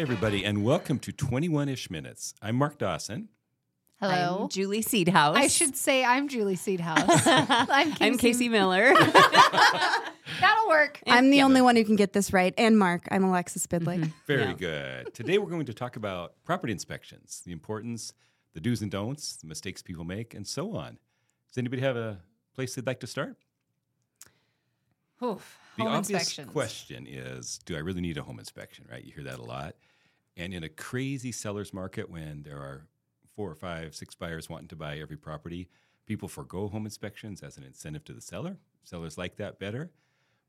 Hi, everybody, and welcome to 21 ish minutes. I'm Mark Dawson. Hello. I'm Julie Seedhouse. I should say I'm Julie Seedhouse. I'm Casey. I'm Casey Miller. That'll work. I'm the only one who can get this right. And Mark, I'm Alexis Bidley. Mm-hmm. Very Yeah. good. Today, we're going to talk about property inspections, the importance, the do's and don'ts, the mistakes people make, and so on. Does anybody have a place they'd like to start? Oof. The Home obvious inspections. question is Do I really need a home inspection, right? You hear that a lot. And in a crazy seller's market, when there are four or five, six buyers wanting to buy every property, people forego home inspections as an incentive to the seller. Sellers like that better.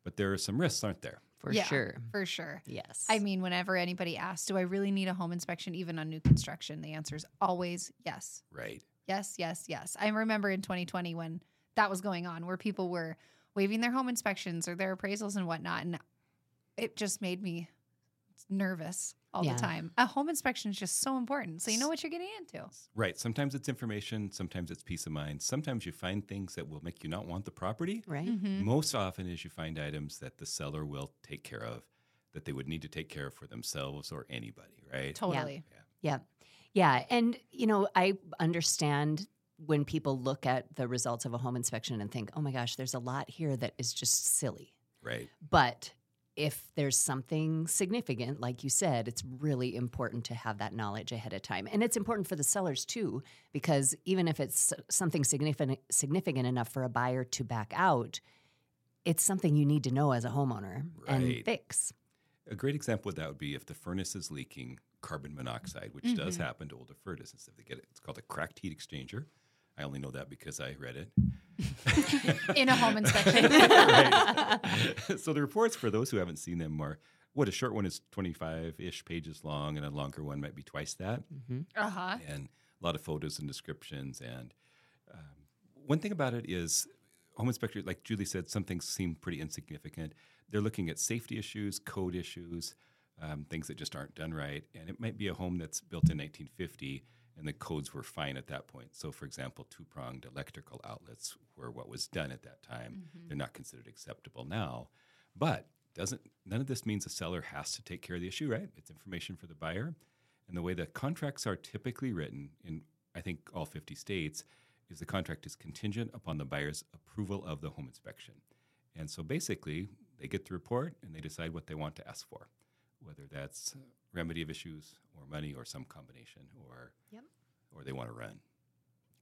But there are some risks, aren't there? For Yeah, sure. For sure. Yes. I mean, whenever anybody asks, do I really need a home inspection, even on new construction? The answer is always yes. Right. Yes, yes, yes. I remember in 2020 when that was going on, where people were waiving their home inspections or their appraisals and whatnot. And it just made me nervous all Yeah. the time. A home inspection is just so important. So you know what you're getting into. Right. Sometimes it's information, sometimes it's peace of mind. Sometimes you find things that will make you not want the property. right. Mm-hmm. Most often is you find items that the seller will take care of that they would need to take care of for themselves or anybody, right? Totally. Yeah. Yeah. And, you know, I understand when people look at the results of a home inspection and think, oh my gosh, there's a lot here that is just silly. Right. But if there's something significant, like you said, it's really important to have that knowledge ahead of time. And it's important for the sellers too, because even if it's something significant significant enough for a buyer to back out, it's something you need to know as a homeowner and fix. A great example of that would be if the furnace is leaking carbon monoxide, which does mm-hmm. happen to older furnaces. If they get it, it's called a cracked heat exchanger. I only know that because I read it. In a home inspection. right. so the reports for those who haven't seen them are what a short one is 25-ish pages long and a longer one might be twice that Uh huh. and a lot of photos and descriptions and um, one thing about it is home inspectors like julie said some things seem pretty insignificant they're looking at safety issues code issues um, things that just aren't done right and it might be a home that's built in 1950 and the codes were fine at that point. So for example two-pronged electrical outlets were what was done at that time. Mm-hmm. They're not considered acceptable now but doesn't none of this means the seller has to take care of the issue right? It's information for the buyer. And the way that contracts are typically written in, I think, all 50 states, is the contract is contingent upon the buyer's approval of the home inspection. And so basically, they get the report and they decide what they want to ask for, whether that's remedy of issues or money or some combination, or Yep. or they want to run.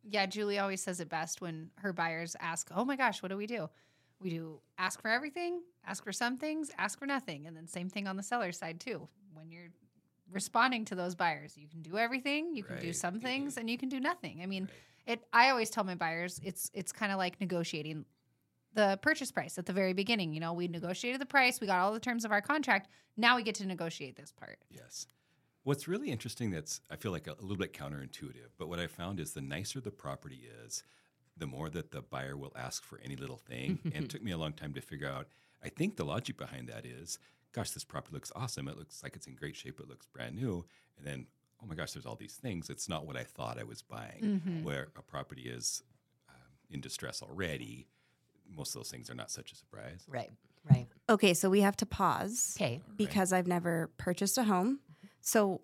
Yeah, Julie always says it best when her buyers ask, "Oh my gosh, what do we do?" We do ask for everything, ask for some things, ask for nothing, and then same thing on the seller side too. When you're responding to those buyers, you can do everything, you can do some things, and you can do nothing. I mean, it. I always tell my buyers, it's it's kind of like negotiating the purchase price at the very beginning. You know, we negotiated the price, we got all the terms of our contract. Now we get to negotiate this part. Yes. What's really interesting that's I feel like a, a little bit counterintuitive, but what I found is the nicer the property is, the more that the buyer will ask for any little thing. and it took me a long time to figure out. I think the logic behind that is, gosh, this property looks awesome. It looks like it's in great shape. It looks brand new. And then, oh my gosh, there's all these things. It's not what I thought I was buying. Where a property is um, in distress already, most of those things are not such a surprise. Right. Right. Okay, so we have to pause Okay. because I've never purchased a home. So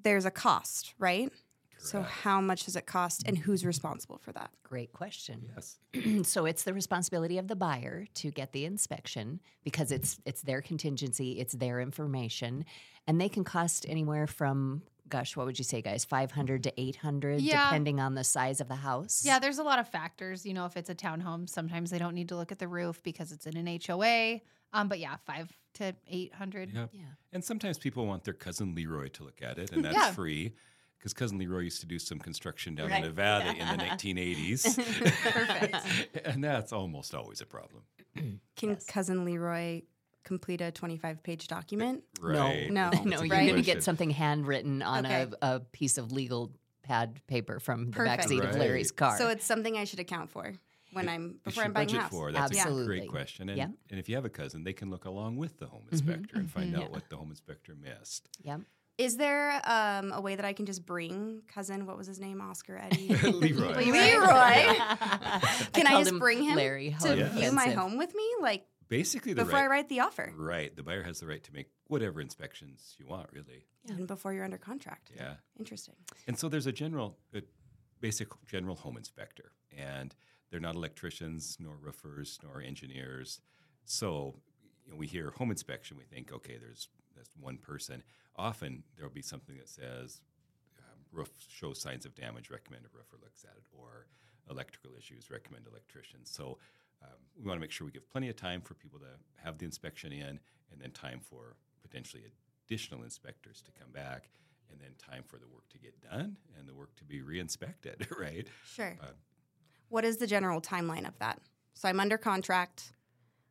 there's a cost, right? Correct. So how much does it cost and who's responsible for that? Great question. Yes. so it's the responsibility of the buyer to get the inspection because it's it's their contingency, it's their information, and they can cost anywhere from gosh, what would you say, guys? Five hundred to eight hundred, Yeah. depending on the size of the house. Yeah, there's a lot of factors. You know, if it's a townhome, sometimes they don't need to look at the roof because it's in an HOA. Um, but yeah, five to eight hundred. Yep. Yeah. And sometimes people want their cousin Leroy to look at it, and that's Yeah. free because cousin Leroy used to do some construction down Right. in Nevada in the 1980s. Perfect. and that's almost always a problem. Can Yes. cousin Leroy complete a 25 page document? Right. No. That's no, a you're good going to get something handwritten on Okay. a, a piece of legal pad paper from the Perfect. backseat of Larry's car. So it's something I should account for when I'm before I'm buying a house. for. That's a Absolutely. great question. And, Yeah. and if you have a cousin, they can look along with the home inspector and find out what the home inspector missed. yep. Is there um, a way that I can just bring cousin? What was his name? Oscar Eddie. Leroy. Leroy. Can I called just bring him Larry. To Yeah. view my home with me? Like Basically, the before I write the offer, right. The buyer has the right to make whatever inspections you want, really. even before you're under contract. Yeah. Interesting. And so there's a general, a basic general home inspector, and they're not electricians, nor roofers, nor engineers. So you know, we hear home inspection, we think, okay, there's that's one person. Often there will be something that says um, roof shows signs of damage, recommend a roofer looks at it, or electrical issues, recommend electricians. So um, we want to make sure we give plenty of time for people to have the inspection in, and then time for potentially additional inspectors to come back, and then time for the work to get done and the work to be re-inspected, right? Sure. Uh, what is the general timeline of that? So I'm under contract.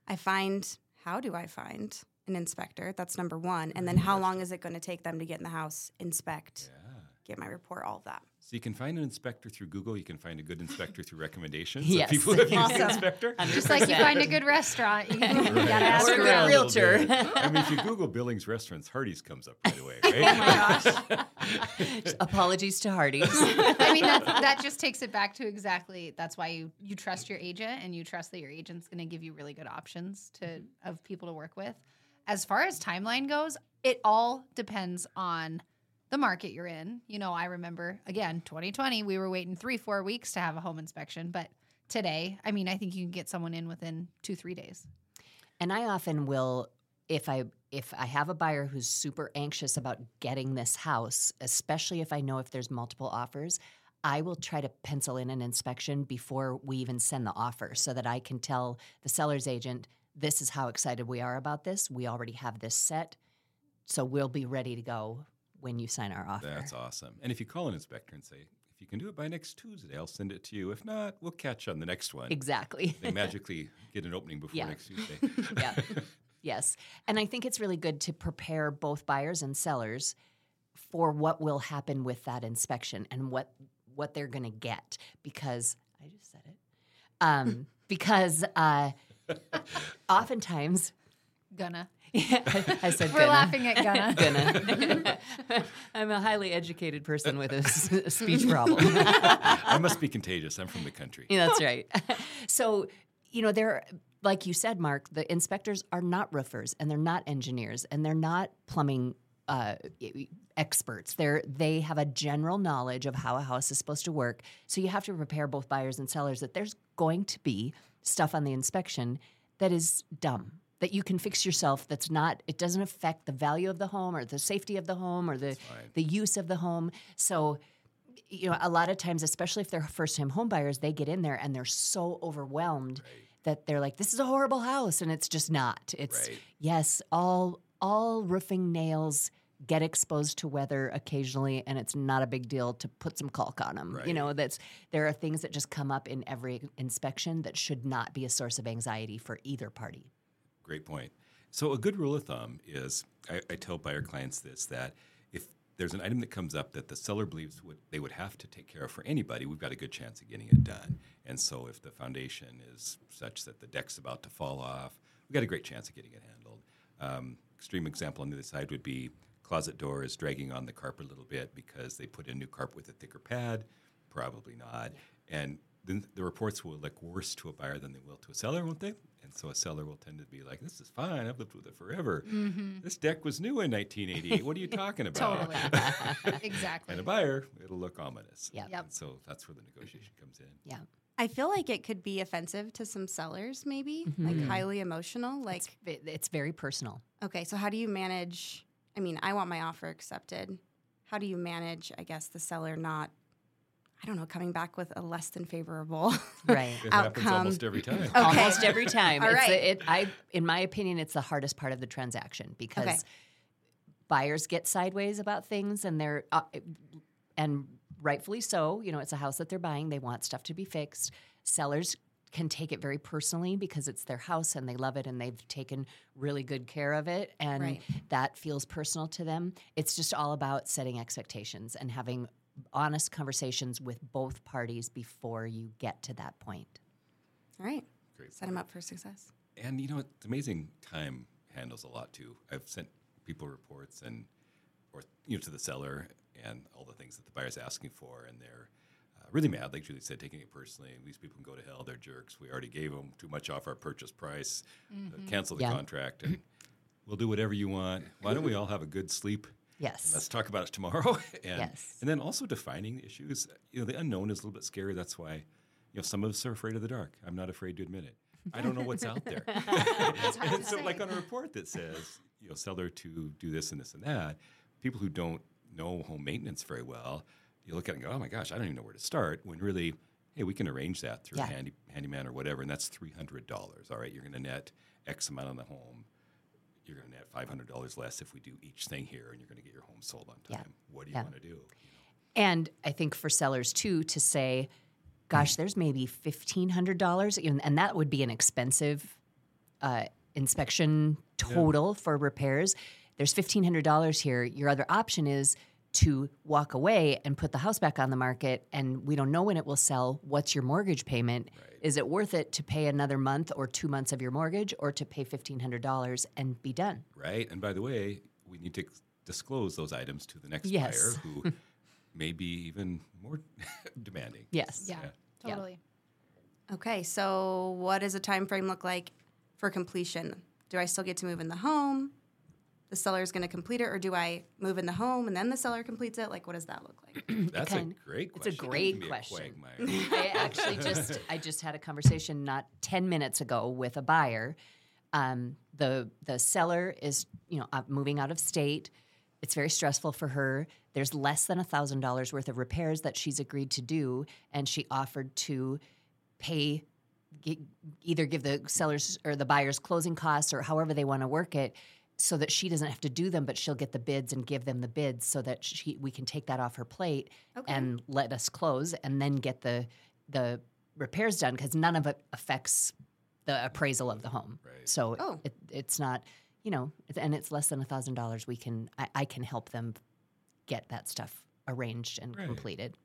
I find, how do I find an inspector? That's number one. And then how long is it going to take them to get in the house, inspect, Yeah. get my report, all of that? So you can find an inspector through Google. You can find a good inspector through recommendations. Yes. of people that use Awesome. the inspector. Just like you find a good restaurant, you, you gotta ask Or a good around. real- realtor. I mean, if you Google Billings restaurants, Hardee's comes up right away, right? Oh my gosh. Apologies to Hardee's. I mean, that, that just takes it back to exactly that's why you, you trust your agent and you trust that your agent's going to give you really good options to mm-hmm. of people to work with. As far as timeline goes, it all depends on the market you're in. You know, I remember again, 2020, we were waiting three, four weeks to have a home inspection, but today, I mean, I think you can get someone in within two, three days. And I often will if I if I have a buyer who's super anxious about getting this house, especially if I know if there's multiple offers, I will try to pencil in an inspection before we even send the offer so that I can tell the seller's agent this is how excited we are about this. We already have this set. So we'll be ready to go when you sign our offer. That's awesome. And if you call an inspector and say, if you can do it by next Tuesday, I'll send it to you. If not, we'll catch you on the next one. Exactly. They magically get an opening before Yeah. next Tuesday. yeah. Yes. And I think it's really good to prepare both buyers and sellers for what will happen with that inspection and what what they're going to get because I just said it. Um, because uh, oftentimes Gonna. I, I said We're gonna. laughing at Gonna. Gonna. I'm a highly educated person with a, s- a speech problem. I must be contagious. I'm from the country. Yeah, that's right. so, you know, they're like you said, Mark. The inspectors are not roofers, and they're not engineers, and they're not plumbing uh, experts. They're they have a general knowledge of how a house is supposed to work. So you have to prepare both buyers and sellers that there's going to be stuff on the inspection that is dumb that you can fix yourself that's not it doesn't affect the value of the home or the safety of the home or the fine. the use of the home so you know, a lot of times, especially if they're first time home buyers, they get in there and they're so overwhelmed that they're like, this is a horrible house. And it's just not. It's, Right. yes, all, all roofing nails get exposed to weather occasionally and it's not a big deal to put some caulk on them. You know, that's, there are things that just come up in every inspection that should not be a source of anxiety for either party. Great point. So a good rule of thumb is I, I tell buyer clients this that if there's an item that comes up that the seller believes would, they would have to take care of for anybody, we've got a good chance of getting it done. And so if the foundation is such that the deck's about to fall off, we've got a great chance of getting it handled. Um, extreme example on the other side would be closet door is dragging on the carpet a little bit because they put in new carpet with a thicker pad. Probably not. And then the reports will look worse to a buyer than they will to a seller, won't they? And so a seller will tend to be like, "This is fine. I've lived with it forever. Mm-hmm. This deck was new in 1988. What are you talking about?" Totally. exactly. And a buyer, it'll look ominous. Yeah. Yep. So that's where the negotiation comes in. Yeah. I feel like it could be offensive to some sellers, maybe mm-hmm. like mm-hmm. highly emotional. Like, It's, it's very personal. okay, so how do you manage? I mean, I want my offer accepted. How do you manage, I guess, the seller not, I don't know, coming back with a less than favorable Right. It happens outcome? almost every time. Okay. almost every time. All it's right. it, I, in my opinion, it's the hardest part of the transaction because Okay. buyers get sideways about things, and they're uh, and rightfully so. You know, it's a house that they're buying; they want stuff to be fixed. Sellers can take it very personally because it's their house and they love it and they've taken really good care of it and Right. that feels personal to them. It's just all about setting expectations and having honest conversations with both parties before you get to that point. All right, Great. set them up for success. And you know, it's amazing. Time handles a lot too. I've sent people reports and, or you know, to the seller and all the things that the buyer's asking for, and they're uh, really mad, like Julie said, taking it personally. These people can go to hell. They're jerks. We already gave them too much off our purchase price. Uh, cancel the Yeah. contract, and we'll do whatever you want. Why don't we all have a good sleep? Yes. Let's talk about it tomorrow. and, Yes. and then also defining the issues. You know, the unknown is a little bit scary. That's why, you know, some of us are afraid of the dark. I'm not afraid to admit it. I don't know what's out there. and so, like on a report that says, you know, seller to do this and this and that, people who don't know home maintenance very well, you look at it and go, oh my gosh, I don't even know where to start. When really, hey, we can arrange that through Yeah. a handy handyman or whatever, and that's three hundred dollars. All right, you're going to net X amount on the home. You're going to net five hundred dollars less if we do each thing here, and you're going to get your home sold on Yeah. time. What do you Yeah. want to do? And I think for sellers too to say, gosh, there's maybe fifteen hundred dollars, and that would be an expensive uh, inspection total for repairs. There's fifteen hundred dollars here. Your other option is to walk away and put the house back on the market, and we don't know when it will sell. What's your mortgage payment? Is it worth it to pay another month or two months of your mortgage, or to pay fifteen hundred dollars and be done? right? And by the way, we need to disclose those items to the next Yes. buyer who may be even more demanding. Yes. Yeah, Yeah. totally. Okay, so what does a time frame look like for completion? Do I still get to move in the home? The seller is going to complete it, or do I move in the home and then the seller completes it? Like, what does that look like? That's kind- a great Question. it's a great a question. quagmire. I actually just I just had a conversation not ten minutes ago with a buyer. Um, the the seller is you know moving out of state. It's very stressful for her. There's less than a thousand dollars worth of repairs that she's agreed to do, and she offered to pay either give the sellers or the buyers closing costs or however they want to work it so that she doesn't have to do them but she'll get the bids and give them the bids so that she we can take that off her plate Okay. and let us close and then get the the repairs done because none of it affects the appraisal of the home Right. so Oh. it, it's not you know and it's less than a thousand dollars we can I, I can help them get that stuff arranged and Right. completed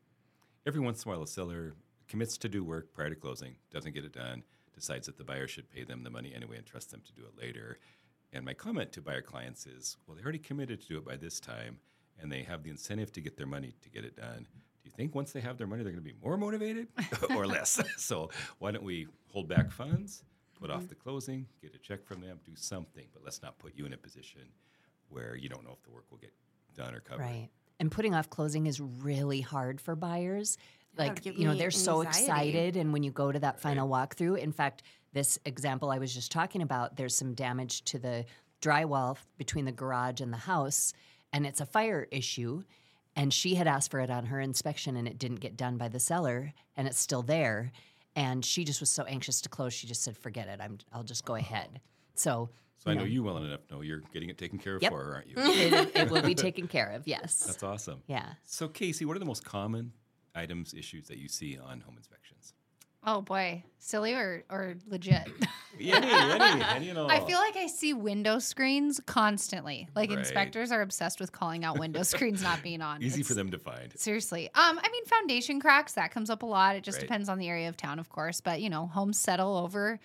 Every once in a while, a seller commits to do work prior to closing, doesn't get it done, decides that the buyer should pay them the money anyway and trust them to do it later. And my comment to buyer clients is, well, they already committed to do it by this time, and they have the incentive to get their money to get it done. Do you think once they have their money, they're going to be more motivated or less? so why don't we hold back funds, put off mm-hmm. the closing, get a check from them, do something, but let's not put you in a position where you don't know if the work will get done or covered. Right. And putting off closing is really hard for buyers. Yeah, Like, you know, they're so excited. And when you go to that final walkthrough, in fact, this example I was just talking about, there's some damage to the drywall between the garage and the house, and it's a fire issue. And she had asked for it on her inspection, and it didn't get done by the seller, and it's still there. And she just was so anxious to close, she just said, "Forget it. I'm. I'll just go uh-huh. ahead." So, So I know you well enough to know you're getting it taken care of Yep. for her, aren't you? it, it will be taken care of. Yes. That's awesome. Yeah. So, Casey, what are the most common items, issues that you see on home inspections? Oh boy, silly or or legit. Any, any, any and all. I feel like I see window screens constantly. Like Right. inspectors are obsessed with calling out window screens not being on. easy for them to find. Seriously. Um, I mean, foundation cracks, that comes up a lot. It just Right. depends on the area of town, of course. But, you know, homes settle over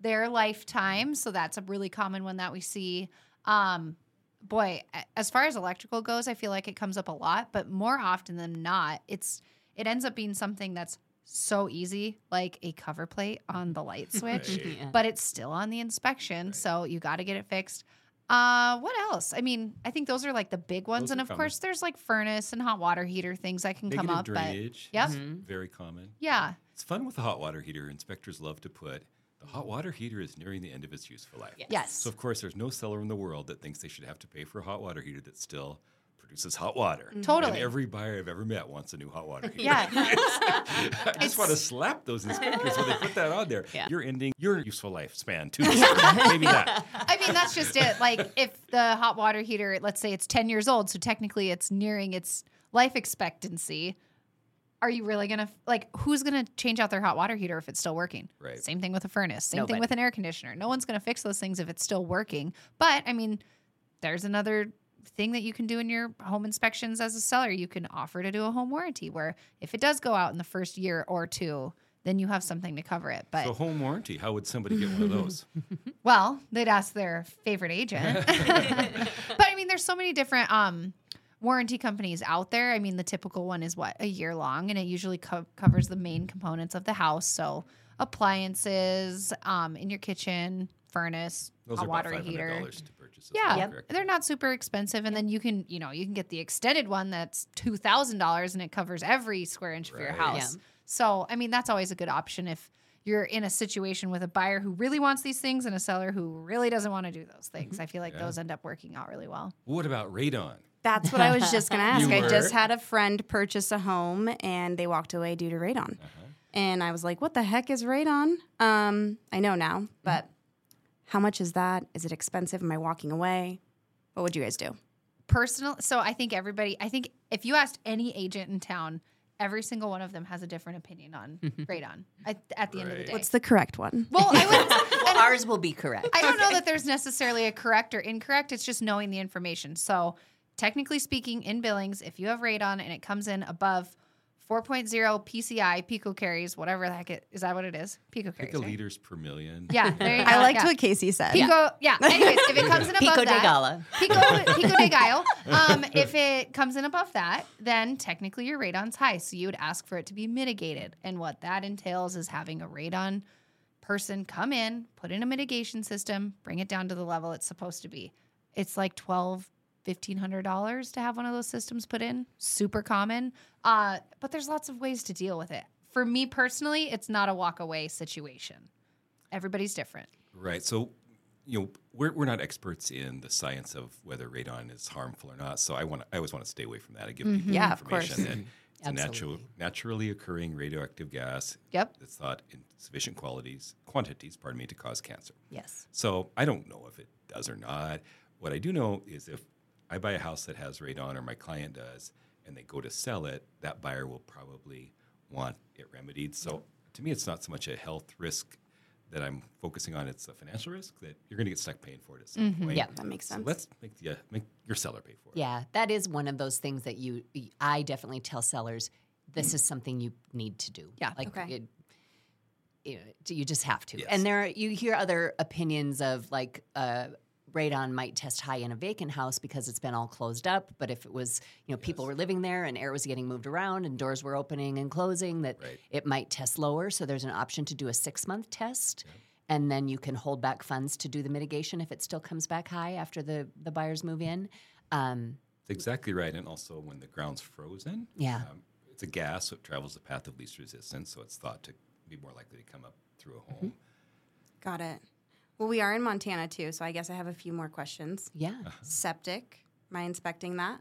their lifetime. So that's a really common one that we see. Um, boy, as far as electrical goes, I feel like it comes up a lot, but more often than not, it's it ends up being something that's so easy, like a cover plate on the light switch, Right. Yeah. but it's still on the inspection. So you got to get it fixed. Uh, what else? I mean, I think those are like the big ones, Those and of common. course, there's like furnace and hot water heater things that can Negative come up. drainage. Yep. is Mhm. Very common. Yeah, It's fun with the hot water heater. Inspectors love to put the hot water heater is nearing the end of its useful life. Yes. yes, So, of course, there's no seller in the world that thinks they should have to pay for a hot water heater that's still produces hot water. Mm-hmm. Totally. And every buyer I've ever met wants a new hot water heater. yeah. I just want to slap those inspectors when they put that on there. Yeah. You're ending your useful lifespan too. sir. Maybe not. I mean, that's just it. Like, if the hot water heater, let's say it's 10 years old, so technically it's nearing its life expectancy. Are you really gonna like? Who's gonna change out their hot water heater if it's still working? Right. Same thing with a furnace. Same Nobody. thing with an air conditioner. No one's gonna fix those things if it's still working. But I mean, there's another thing that you can do in your home inspections as a seller. You can offer to do a home warranty where if it does go out in the first year or two, then you have something to cover it. But So home warranty, how would somebody get one of those? well, they'd ask their favorite agent. but I mean, there's so many different um, warranty companies out there. I mean, the typical one is what a year long, and it usually co- covers the main components of the house. So appliances, um, in your kitchen, furnace, Those a are water five hundred heater. to purchase. Yeah, is that correct? they're not super expensive, and then you can, you know, you can get the extended one that's two thousand dollars, and it covers every square inch of your house. Yeah. So, I mean, that's always a good option if you're in a situation with a buyer who really wants these things and a seller who really doesn't want to do those things. I feel like Mm-hmm. Yeah. those end up working out really well. What about radon? That's what I was just going to ask. I just had a friend purchase a home and they walked away due to radon. Uh-huh. And I was like, what the heck is radon? Um, I know now, but how much is that? Is it expensive? Am I walking away? What would you guys do? Personal, so I think everybody, I think if you asked any agent in town, every single one of them has a different opinion on mm-hmm. radon at, at the end of the day. What's the correct one? well, I would. well, ours will be correct. I don't know that there's necessarily a correct or incorrect. It's just knowing the information. So, technically speaking, in billings, if you have radon and it comes in above 4.0 PCI, picocuries, whatever the heck it is, that what it is? Picocuries. Right? Picoliters per million. Yeah, there you go. I liked yeah. what Casey said. Pico, yeah. Anyways, if it comes in above Pico de that, Gala. Pico, Pico de Gallo. Um, if it comes in above that, then technically your radon's high. So you would ask for it to be mitigated. And what that entails is having a radon person come in, put in a mitigation system, bring it down to the level it's supposed to be. It's like twelve, fifteen hundred dollars to have one of those systems put in. Super common. Uh, but there's lots of ways to deal with it. For me personally, it's not a walk away situation. Everybody's different. Right. So, you know, we're, we're not experts in the science of whether radon is harmful or not. So I want I always want to stay away from that. I give people Yeah, of information course. that it's a natural, naturally occurring radioactive gas Yep. that's thought in sufficient qualities, quantities, pardon me, to cause cancer. Yes. So I don't know if it does or not. What I do know is if I buy a house that has radon or my client does, and they go to sell it, that buyer will probably want it remedied. So to me, it's not so much a health risk that I'm focusing on; it's a financial risk that you're going to get stuck paying for it at some point. Yeah. That makes So sense. let's make the uh, make your seller pay for it. Yeah, that is one of those things that you. I definitely tell sellers this is something you need to do. Yeah. like Okay. it, you, you just have to. Yes. And there, are, you hear other opinions of like uh, radon might test high in a vacant house because it's been all closed up. But if it was, you know, people were living there and air was getting moved around and doors were opening and closing, that Right. it might test lower. So there's an option to do a six month test. And then you can hold back funds to do the mitigation if it still comes back high after the, the buyers move in. Um, That's exactly right. And also, when the ground's frozen, Yeah. um, it's a gas, so it travels the path of least resistance. So it's thought to be more likely to come up through a home. Got it. Well, we are in Montana too, so I guess I have a few more questions. yeah. Uh-huh. Septic. Am I inspecting that?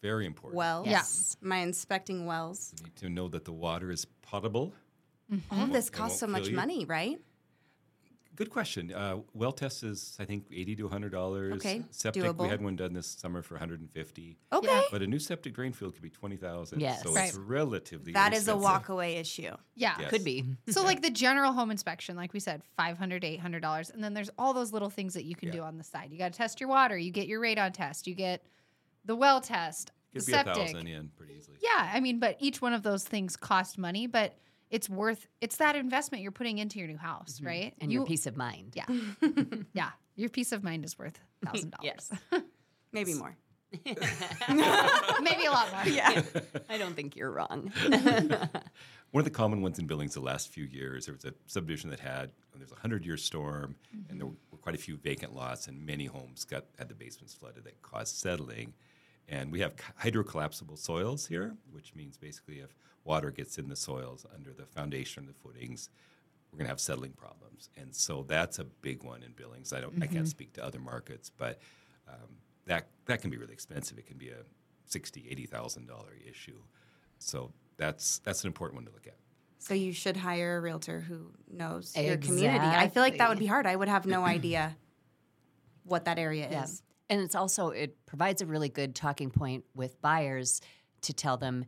Very important. Wells. Yes. Am I inspecting wells? You need to know that the water is potable. All of this costs so much you. money, right? Good question. Uh, well test is I think eighty to hundred dollars. Okay, Septic doable. we had one done this summer for one hundred and fifty. Okay. Yeah. But a new septic drain field could be twenty thousand. Yes. So Right. it's relatively That is a inexpensive. walk away issue. Yeah. Yes. Could be. So like the general home inspection, like we said, five hundred, eight hundred dollars, and then there's all those little things that you can Yeah. do on the side. You got to test your water. You get your radon test. You get the well test. Could the be septic. a thousand in pretty easily. Yeah, I mean, but each one of those things cost money, but it's worth. It's that investment you're putting into your new house, mm-hmm. right? And you, your peace of mind. Yeah, yeah. Your peace of mind is worth thousand dollars. Yes. Maybe more. Maybe a lot more. Yeah. I don't think you're wrong. One of the common ones in Billings the last few years, there was a subdivision that had there's a hundred year storm, and there mm-hmm. were quite a few vacant lots, and many homes got had the basements flooded that caused settling. And we have hydrocollapsible soils here, which means basically if water gets in the soils under the foundation, the footings, we're going to have settling problems. And so that's a big one in Billings. I don't, I can't speak to other markets, but um, that that can be really expensive. It can be a sixty, eighty thousand dollar issue. So that's that's an important one to look at. So you should hire a realtor who knows your community. I feel like that would be hard. I would have no idea what that area Yeah. is. And it's also it provides a really good talking point with buyers to tell them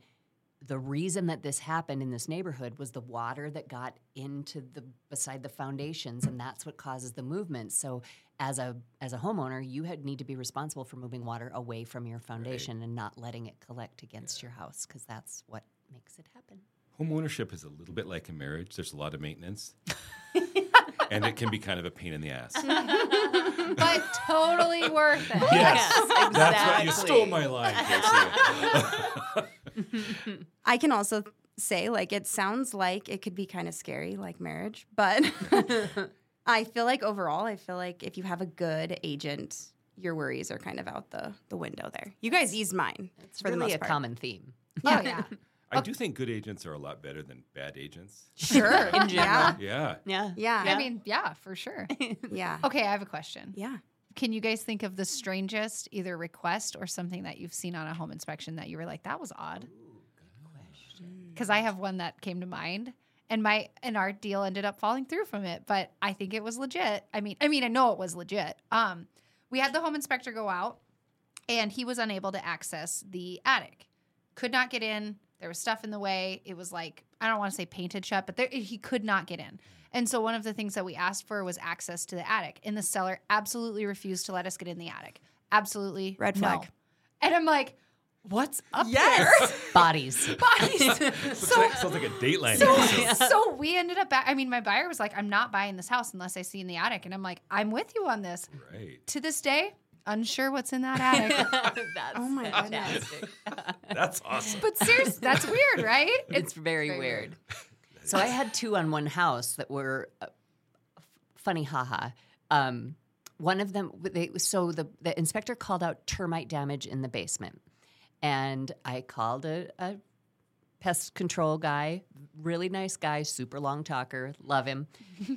the reason that this happened in this neighborhood was the water that got into the beside the foundations and that's what causes the movement. So as a as a homeowner, you had, need to be responsible for moving water away from your foundation and not letting it collect against your house because that's what makes it happen. Home ownership is a little bit like a marriage. There's a lot of maintenance, and it can be kind of a pain in the ass. but totally worth it. Yes, that's what you stole my line. Casey. I can also say, like, it sounds like it could be kind of scary, like marriage, but I feel like overall, I feel like if you have a good agent, your worries are kind of out the, the window there. You guys eased mine It's for the really most a part. common theme. Oh yeah. I do think good agents are a lot better than bad agents. Sure. In general. Yeah. Yeah. Yeah. Yeah. I mean, yeah, for sure. yeah. Okay, I have a question. Yeah. Can you guys think of the strangest either request or something that you've seen on a home inspection that you were like, that was odd? Because I have one that came to mind. And my and our deal ended up falling through from it, but I think it was legit. I mean, I mean, I know it was legit. Um, we had the home inspector go out, and he was unable to access the attic. Could not get in. There was stuff in the way. It was like I don't want to say painted shut, but there, he could not get in. And so one of the things that we asked for was access to the attic, and the seller absolutely refused to let us get in the attic. Absolutely, Red no. flag. And I'm like, what's up Bodies. there? Bodies. Looks like, sounds like a Dateline So, episode. so we ended up back. I mean, my buyer was like, I'm not buying this house unless I see in the attic. And I'm like, I'm with you on this. Right. To this day, unsure what's in that attic. That's Oh my goodness. That's awesome. but seriously, that's weird, right? It's very, very weird. So I had two on one house that were uh, f- funny, haha. Um, one of them, they, so the, the inspector called out termite damage in the basement. And I called a, a pest control guy, really nice guy, super long talker, love him.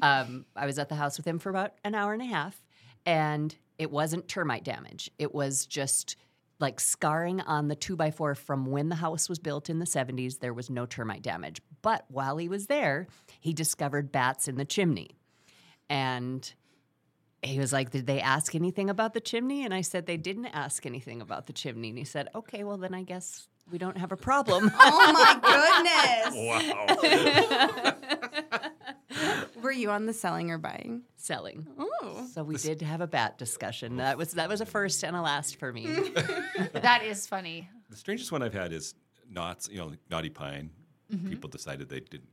um, I was at the house with him for about an hour and a half, and it wasn't termite damage. It was just like scarring on the two by four from when the house was built in the 70s. There was no termite damage. But while he was there, he discovered bats in the chimney. And he was like, Did they ask anything about the chimney? And I said, They didn't ask anything about the chimney. And he said, Okay, well, then I guess we don't have a problem. Oh my goodness. Wow. Were you on the selling or buying? Selling. Oh. So we did have a bat discussion. That was that was a first and a last for me. that is funny. The strangest one I've had is knots, you know, knotty pine. Mm-hmm. People decided they didn't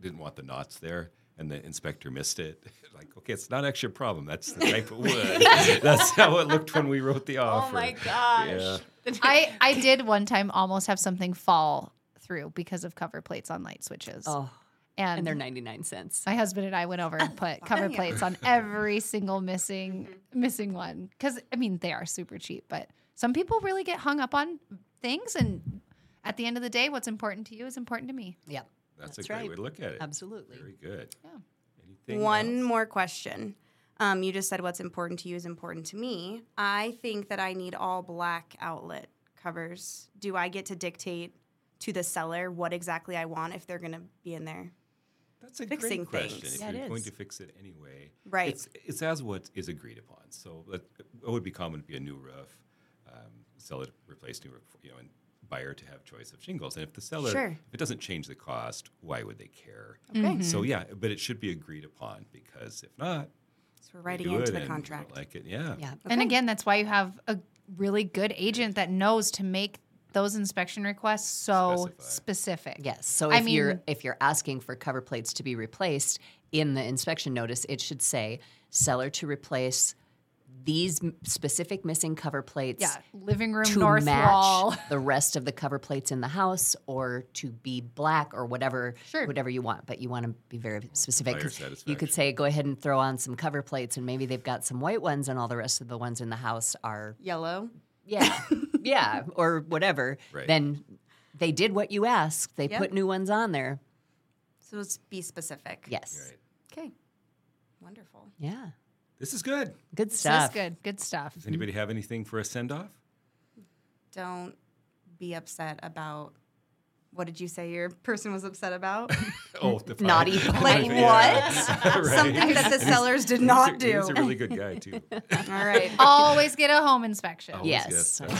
didn't want the knots there, and the inspector missed it. like, okay, it's not actually a problem. That's the type of wood. That's how it looked when we wrote the offer. Oh my gosh. Yeah. I, I did one time almost have something fall through because of cover plates on light switches. Oh, and, and they're 99 cents. my husband and I went over and put cover yeah. plates on every single missing missing one because I mean they are super cheap, but some people really get hung up on things, and at the end of the day, what's important to you is important to me. Yep. That's, That's a great right. way to look at it. Absolutely. Very good. Yeah. Anything One else? more question. Um, you just said what's important to you is important to me. I think that I need all black outlet covers. Do I get to dictate to the seller what exactly I want if they're going to be in there? That's a fixing great question. things. If Yeah, you're going to fix it anyway, Right. It's, it's as what is agreed upon. So that, it would be common to be a new roof, um, seller to replace new roof, you know, and buyer to have choice of shingles. And if the seller, Sure. if it doesn't change the cost, why would they care? Okay. So yeah, but it should be agreed upon because if not, So we're writing do into the and you don't contract. like it, yeah. Yeah. And again, that's why you have a really good agent that knows to make those inspection requests so Specify. specific. Yes. So I if you're mean- if you're asking for cover plates to be replaced in the inspection notice, it should say seller to replace these specific missing cover plates Yeah, living room to north match wall. the rest of the cover plates in the house or to be black or whatever Sure. whatever you want but you want to be very specific Buyer 'cause you could say go ahead and throw on some cover plates and maybe they've got some white ones and all the rest of the ones in the house are Yellow. Yeah yeah or whatever Right. then they did what you asked they Yep. put new ones on there So let's be specific. yes Right. Okay. Wonderful. yeah This is good. good This stuff is good. Good stuff. Does anybody have anything for a send off? Don't be upset about what did you say your person was upset about? oh, the pie. naughty. like what? Yeah. right. Something that the sellers did not do. He's a really good guy too. All right. Always get a home inspection. Always yes. yes.